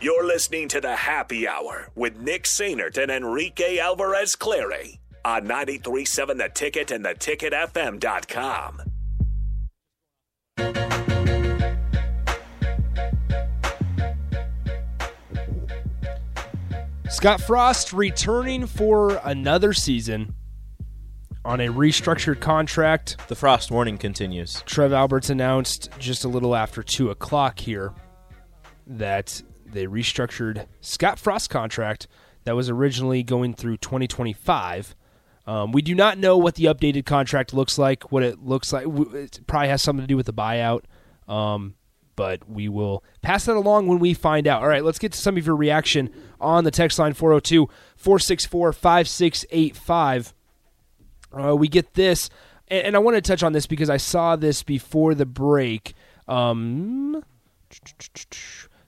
You're listening to the Happy Hour with Nick Sainert and Enrique Alvarez Clary on 93.7 The Ticket and theticketfm.com. Scott Frost returning for another season on a restructured contract. The frost warning continues. Trev Alberts announced just a little after 2 o'clock here that they restructured Scott Frost contract that was originally going through 2025. Um, we do not know what the updated contract looks like, what it looks like. It probably has something to do with the buyout. Um, but we will pass that along when we find out. All right, let's get to some of your reaction on the text line 402 464 5685. Uh, we get this, and, and, I want to touch on this because I saw this before the break. Um,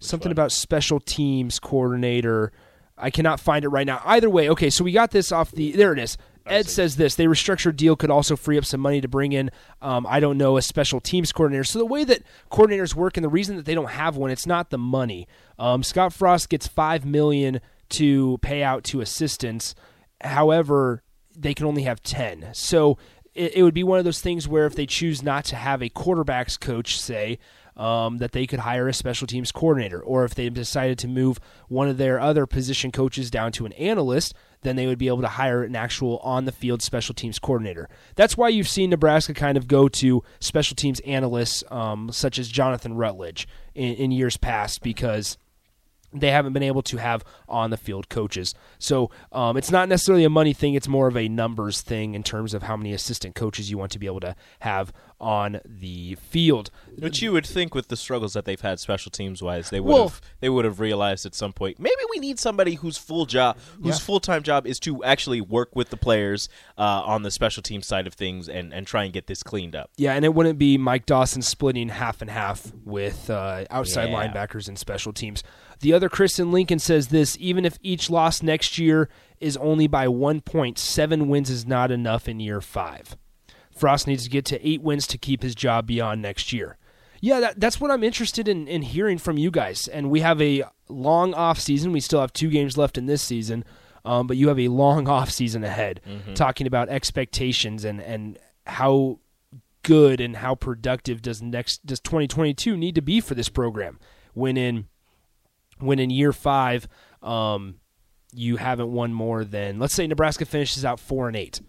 something about special teams coordinator. I cannot find it right now. Either way, okay, so we got this off the. There it is. Ed says this: they restructured deal could also free up some money to bring in. Um, I don't know a special teams coordinator. So the way that coordinators work, and the reason that they don't have one, it's not the money. Um, Scott Frost gets five million to pay out to assistants. However, they can only have ten. So it, it would be one of those things where if they choose not to have a quarterbacks coach, say, um, that they could hire a special teams coordinator. Or if they decided to move one of their other position coaches down to an analyst, then they would be able to hire an actual on the field special teams coordinator. That's why you've seen Nebraska kind of go to special teams analysts um, such as Jonathan Rutledge in, in years past because they haven't been able to have on the field coaches. So um, it's not necessarily a money thing, it's more of a numbers thing in terms of how many assistant coaches you want to be able to have on the field. But you would think with the struggles that they've had special teams wise, they would well, have they would have realized at some point maybe we need somebody whose full job whose yeah. full time job is to actually work with the players uh, on the special team side of things and, and try and get this cleaned up. Yeah, and it wouldn't be Mike Dawson splitting half and half with uh, outside yeah. linebackers and special teams. The other Kristen Lincoln says this even if each loss next year is only by one point, seven wins is not enough in year five. Frost needs to get to eight wins to keep his job beyond next year. Yeah, that, that's what I'm interested in, in hearing from you guys. And we have a long off season. We still have two games left in this season, um, but you have a long off season ahead. Mm-hmm. Talking about expectations and and how good and how productive does next does 2022 need to be for this program? When in when in year five, um, you haven't won more than let's say Nebraska finishes out four and eight.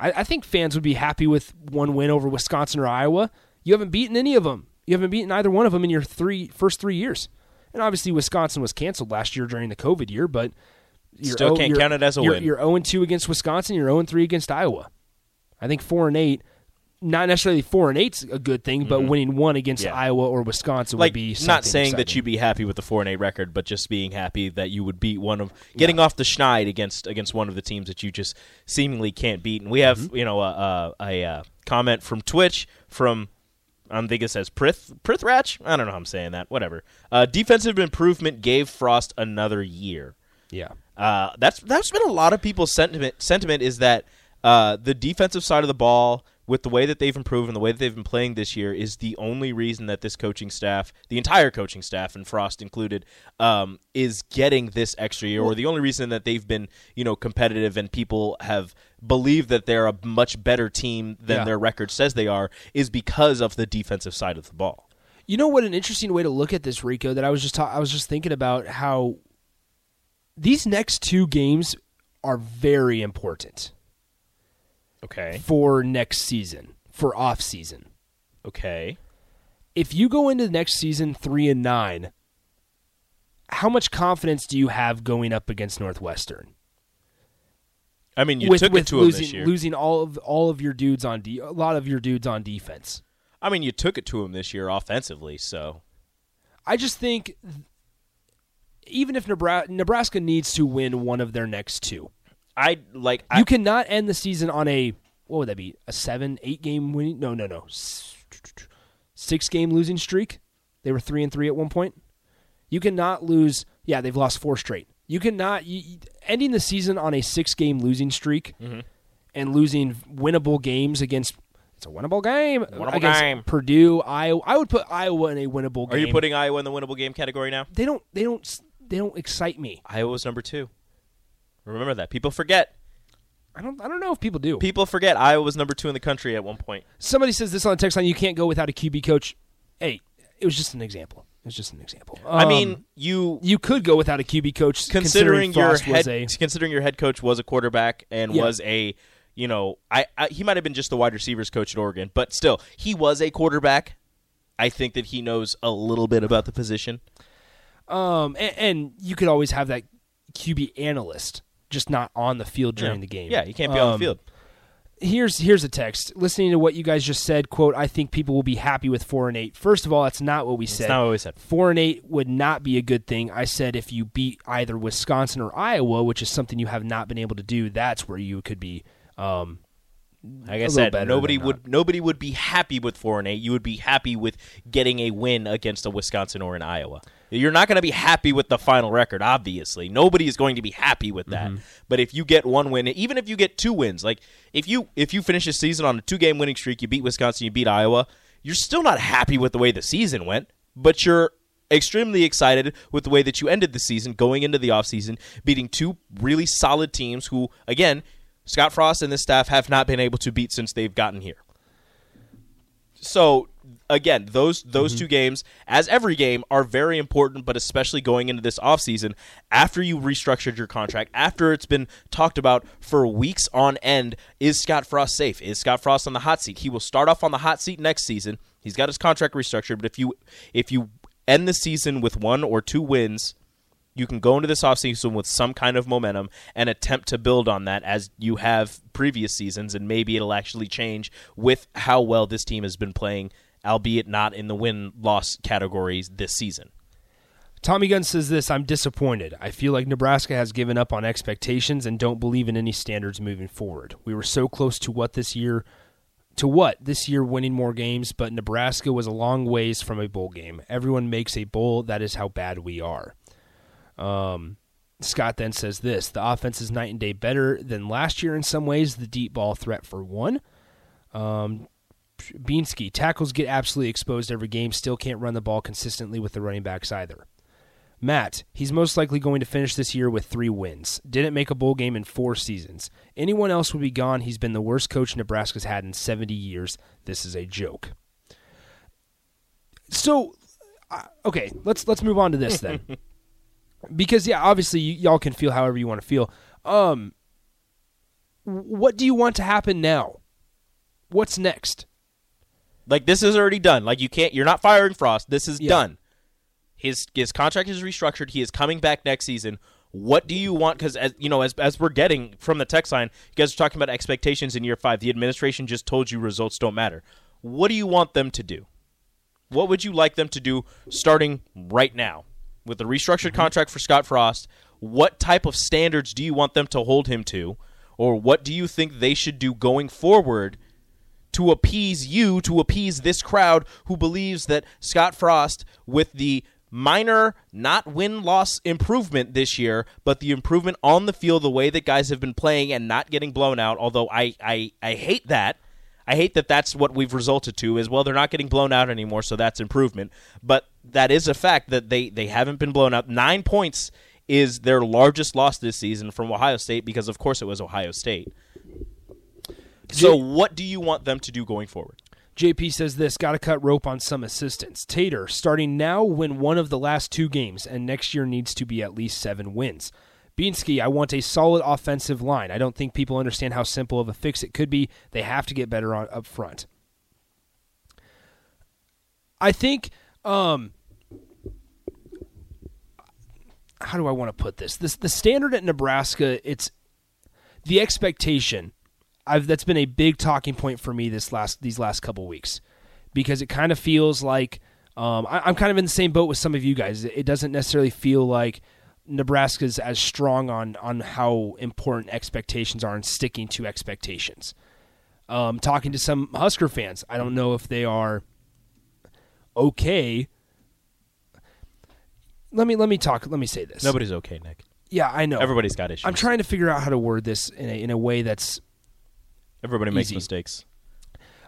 I, I, think fans would be happy with one win over Wisconsin or Iowa. You haven't beaten any of them. You haven't beaten either one of them in your three first three years. And obviously, Wisconsin was canceled last year during the COVID year, but you still oh, can't count it as a you're, win. You're 0 2 against Wisconsin. You're 0 3 against Iowa. I think four and eight not necessarily four and eight's a good thing, but mm-hmm. winning one against yeah. Iowa or Wisconsin like, would be not saying exciting. that you'd be happy with the four and eight record, but just being happy that you would beat one of getting yeah. off the schneid against against one of the teams that you just seemingly can't beat. And we have mm-hmm. you know a, a, a, a, comment from Twitch from. I think it says Prith Prithratch. I don't know how I'm saying that. Whatever. Uh, defensive improvement gave Frost another year. Yeah. Uh, that's that's been a lot of people's sentiment. Sentiment is that uh, the defensive side of the ball with the way that they've improved and the way that they've been playing this year is the only reason that this coaching staff, the entire coaching staff, and Frost included, um, is getting this extra year, or the only reason that they've been, you know, competitive and people have believed that they're a much better team than yeah. their record says they are, is because of the defensive side of the ball. You know what? An interesting way to look at this, Rico. That I was just ta- I was just thinking about how these next two games are very important. Okay. For next season, for off season. Okay. If you go into the next season 3 and 9, how much confidence do you have going up against Northwestern? I mean, you with, took with it to losing, them this year. Losing all of all of your dudes on de- a lot of your dudes on defense. I mean, you took it to him this year offensively, so I just think even if Nebraska, Nebraska needs to win one of their next two, I like. I, you cannot end the season on a what would that be? A seven, eight game winning? No, no, no. Six game losing streak. They were three and three at one point. You cannot lose. Yeah, they've lost four straight. You cannot you, ending the season on a six game losing streak mm-hmm. and losing winnable games against it's a winnable game. Winnable against game. Purdue, Iowa. I would put Iowa in a winnable game. Are you putting Iowa in the winnable game category now? They don't. They don't. They don't excite me. Iowa's number two. Remember that. People forget. I don't. I don't know if people do. People forget Iowa was number two in the country at one point. Somebody says this on the text line. You can't go without a QB coach. Hey, it was just an example. It was just an example. I Um, mean, you you could go without a QB coach, considering, your head, was a considering your head coach was a quarterback and Yeah. was a, you know, I, I he might have been just the wide receivers coach at Oregon, but still, he was a quarterback. I think that he knows a little bit about the position. um, and, and you could always have that QB analyst, just not on the field during Yeah. the game. Yeah, you can't be on the Um, field. here's here's a text. Listening to what you guys just said, quote, I think people will be happy with four and eight. First of all, that's not what we said. not what we said. Four and eight would not be a good thing. I said if you beat either Wisconsin or Iowa, which is something you have not been able to do, that's where you could be. Um, Like I said, nobody would nobody would be happy with four and eight. You would be happy with getting a win against a Wisconsin or an Iowa. You're not going to be happy with the final record. Obviously, nobody is going to be happy with that. Mm-hmm. But if you get one win, even if you get two wins, like if you if you finish the season on a two game winning streak, you beat Wisconsin, you beat Iowa, you're still not happy with the way the season went. But you're extremely excited with the way that you ended the season going into the offseason, beating two really solid teams who, again, Scott Frost and this staff have not been able to beat since they've gotten here. So again, those those mm-hmm. two games, as every game, are very important, but especially going into this offseason, after you restructured your contract, after it's been talked about for weeks on end, is Scott Frost safe? Is Scott Frost on the hot seat? He will start off on the hot seat next season. He's got his contract restructured, but if you if you end the season with one or two wins, you can go into this offseason with some kind of momentum and attempt to build on that as you have previous seasons, and maybe it'll actually change with how well this team has been playing, albeit not in the win loss categories this season. Tommy Gunn says this I'm disappointed. I feel like Nebraska has given up on expectations and don't believe in any standards moving forward. We were so close to what this year to what this year winning more games, but Nebraska was a long ways from a bowl game. Everyone makes a bowl, that is how bad we are. Um, Scott then says this the offense is night and day better than last year in some ways, the deep ball threat for one. Um, Beansky tackles get absolutely exposed every game, still can't run the ball consistently with the running backs either. Matt, he's most likely going to finish this year with three wins. Didn't make a bowl game in four seasons. Anyone else would be gone. He's been the worst coach Nebraska's had in 70 years. This is a joke. So, uh, okay, let's let's move on to this then, because yeah, obviously y- y'all can feel however you want to feel. Um, what do you want to happen now? What's next? Like this is already done. Like you can't. You're not firing Frost. This is Yeah. done. His his contract is restructured. He is coming back next season. What do you want? Because as you know, as as we're getting from the text line, you guys are talking about expectations in year five. The administration just told you results don't matter. What do you want them to do? What would you like them to do starting right now with the restructured mm-hmm. contract for Scott Frost? What type of standards do you want them to hold him to, or what do you think they should do going forward? To appease you, to appease this crowd who believes that Scott Frost, with the minor, not win loss improvement this year, but the improvement on the field, the way that guys have been playing and not getting blown out, although I, I, I hate that. I hate that that's what we've resulted to is well they're not getting blown out anymore so that's improvement. But that is a fact that they they haven't been blown out. 9 points is their largest loss this season from Ohio State because of course it was Ohio State so, what do you want them to do going forward? JP says this got to cut rope on some assistants. Tater, starting now, win one of the last two games, and next year needs to be at least seven wins. Beansky, I want a solid offensive line. I don't think people understand how simple of a fix it could be. They have to get better on up front. I think um how do I want to put this? This the standard at Nebraska, it's the expectation I've that's been a big talking point for me this last these last couple weeks because it kind of feels like um, I, I'm kind of in the same boat with some of you guys. It doesn't necessarily feel like Nebraska's as strong on on how important expectations are and sticking to expectations. Um, talking to some Husker fans, I don't know if they are okay. Let me let me talk. Let me say this. Nobody's okay, Nick. Yeah, I know. Everybody's got issues. I'm trying to figure out how to word this in a, in a way that's Everybody makes Easy. mistakes.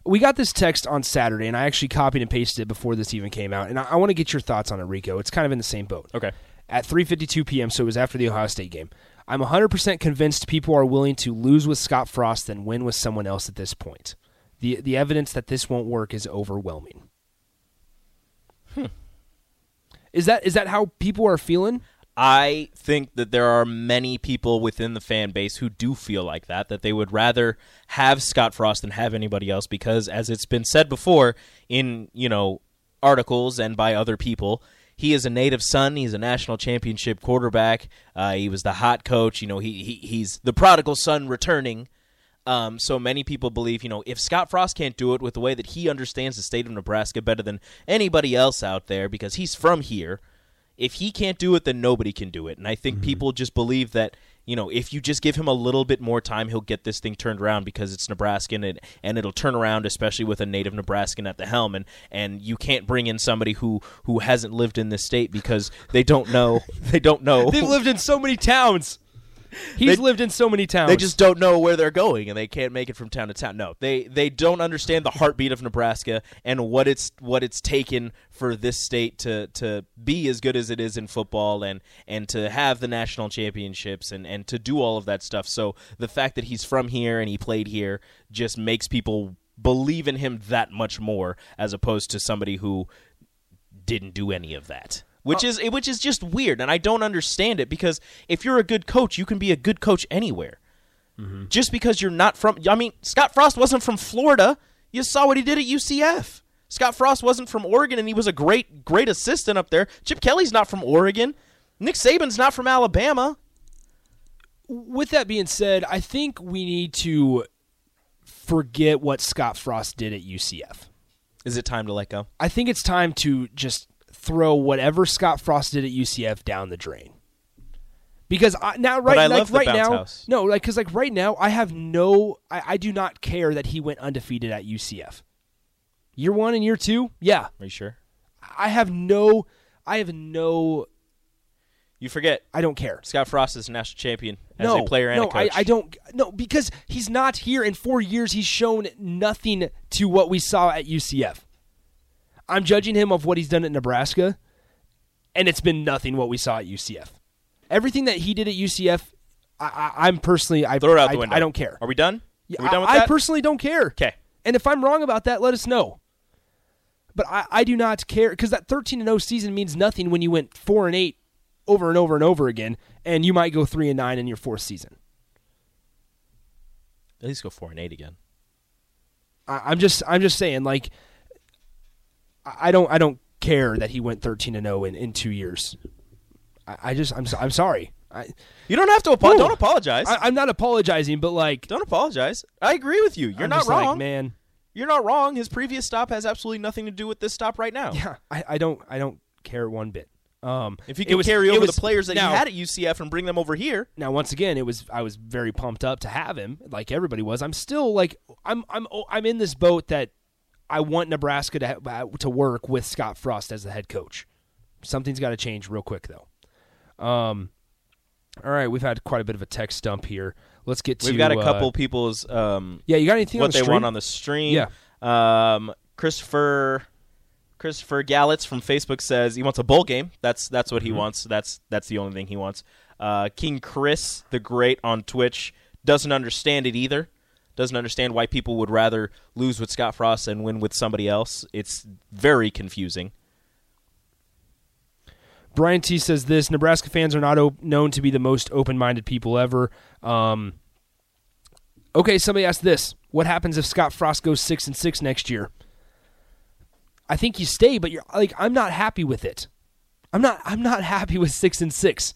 We got this text on Saturday, and I actually copied and pasted it before this even came out. And I, I want to get your thoughts on it, Rico. It's kind of in the same boat. Okay. At 3:52 p.m., so it was after the Ohio State game. I'm 100% convinced people are willing to lose with Scott Frost than win with someone else at this point. The the evidence that this won't work is overwhelming. Hmm. Is that is that how people are feeling? I think that there are many people within the fan base who do feel like that, that they would rather have Scott Frost than have anybody else because, as it's been said before in, you know, articles and by other people, he is a native son. He's a national championship quarterback. Uh, he was the hot coach. You know, he, he he's the prodigal son returning. Um, so many people believe, you know, if Scott Frost can't do it with the way that he understands the state of Nebraska better than anybody else out there because he's from here, if he can't do it, then nobody can do it. And I think Mm-hmm. people just believe that, you know, if you just give him a little bit more time, he'll get this thing turned around because it's Nebraskan and, and it'll turn around, especially with a native Nebraskan at the helm. And, and you can't bring in somebody who, who hasn't lived in this state because they don't know. They don't know. They've lived in so many towns. He's They- lived in so many towns. They just don't know where they're going and they can't make it from town to town. No, they they don't understand the heartbeat of Nebraska and what it's what it's taken for this state to to be as good as it is in football and and to have the national championships and and to do all of that stuff. So the fact that he's from here and he played here just makes people believe in him that much more as opposed to somebody who didn't do any of that. Which oh. is which is just weird, and I don't understand it because if you're a good coach, you can be a good coach anywhere. Mm-hmm. Just because you're not from, I mean, Scott Frost wasn't from Florida. You saw what he did at UCF. Scott Frost wasn't from Oregon, and he was a great great assistant up there. Chip Kelly's not from Oregon. Nick Saban's not from Alabama. with that being said, I think we need to forget what Scott Frost did at UCF. Is it time to let go? I think it's time to just throw whatever Scott Frost did at UCF down the drain. Because I, now, right, like right now, house. no, like because like right now, I have no, I, I do not care that he went undefeated at UCF. Year one and year two, yeah, Are you sure? I have no, I have no, You forget I don't care. Scott Frost is a national champion as no, a player and no, a coach. I, I don't. No, because he's not here in four years. He's shown nothing to what we saw at UCF. I'm judging him of what he's done at Nebraska, and it's been nothing what we saw at UCF. Everything that he did at UCF, I, I, I'm personally, I Throw it out I, the window. I don't care. Are we done? Yeah, Are we done with I, that? I personally don't care. Okay. And if I'm wrong about that, let us know. But I, I do not care because that 13 and 0 season means nothing when you went four and eight over and over and over again, and you might go three and nine in your fourth season. At least go four and eight again. I, I'm just I'm just saying like I don't I don't care that he went 13 and 0 in, in two years. I, I just I'm so- I'm sorry. I, You don't have to apo- Ooh. don't apologize. I I'm not apologizing, but like don't apologize. I agree with you. You're I'm not just like, wrong. man. You're not wrong. His previous stop has absolutely nothing to do with this stop right now. Yeah, I, I don't I don't care one bit. Um, If he could was- carry over was- the players that now, he had at UCF and bring them over here, now once again it was I was very pumped up to have him like everybody was. I'm still like I'm I'm oh, I'm in this boat that I want Nebraska to ha- to work with Scott Frost as the head coach. Something's got to change real quick though. Um, all right, we've had quite a bit of a text dump here. Let's get to we've got a uh, couple people's um, yeah, you got anything on what the they want on the stream. Yeah. Um, Christopher Christopher Gallitz from Facebook says he wants a bowl game. That's that's what he Mm-hmm. wants. That's that's the only thing he wants. Uh, King Chris the Great on Twitch doesn't understand it either. Doesn't understand why people would rather lose with Scott Frost and win with somebody else. It's very confusing. Brian T says this: Nebraska fans are not op- known to be the most open-minded people ever. Um, okay, somebody asked this: What happens if Scott Frost goes six and six next year? I think you stay, but you're like I'm not happy with it. I'm not. I'm not happy with six and six.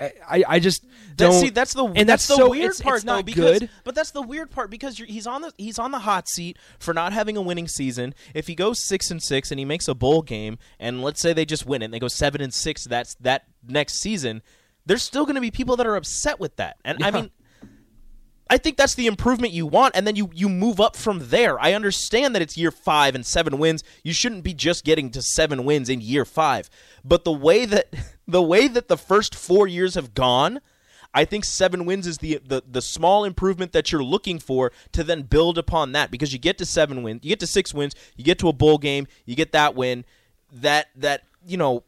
I I, just don't That's, see, that's the and that's, the so- weird it's- part it's because, good. But that's the weird part because you're, he's on the he's on the hot seat for not having a winning season. If he goes six and six and he makes a bowl game, and let's say they just win it, and they go seven and six, that's that next season. There's still going to be people that are upset with that, and I mean. I think that's the improvement you want, and then you, you move up from there. I understand that it's year five and seven wins. You shouldn't be just getting to seven wins in year five. But the way that the way that the first four years have gone, I think seven wins is the, the the small improvement that you're looking for to then build upon that because you get to seven wins, you get to six wins, you get to a bowl game, you get that win, that that you know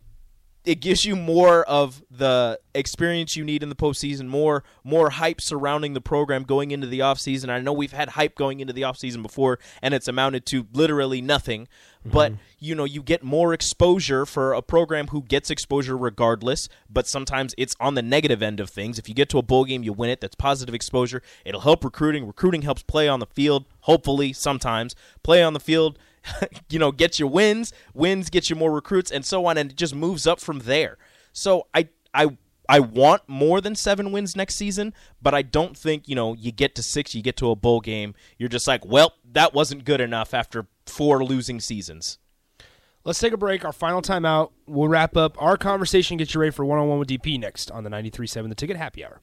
it gives you more of the experience you need in the postseason, more more hype surrounding the program going into the offseason. I know we've had hype going into the offseason before, and it's amounted to literally nothing. Mm-hmm. But you know, you get more exposure for a program who gets exposure regardless. But sometimes it's on the negative end of things. If you get to a bowl game, you win it. That's positive exposure. It'll help recruiting. Recruiting helps play on the field. Hopefully, sometimes play on the field you know, gets you wins, wins get you more recruits, and so on, and it just moves up from there. So I I I want more than seven wins next season, but I don't think you know you get to six, you get to a bowl game, you're just like, well, that wasn't good enough after four losing seasons. Let's take a break. Our final timeout. We'll wrap up our conversation. Get you ready for one on one with DP next on the 93.7 The Ticket Happy Hour.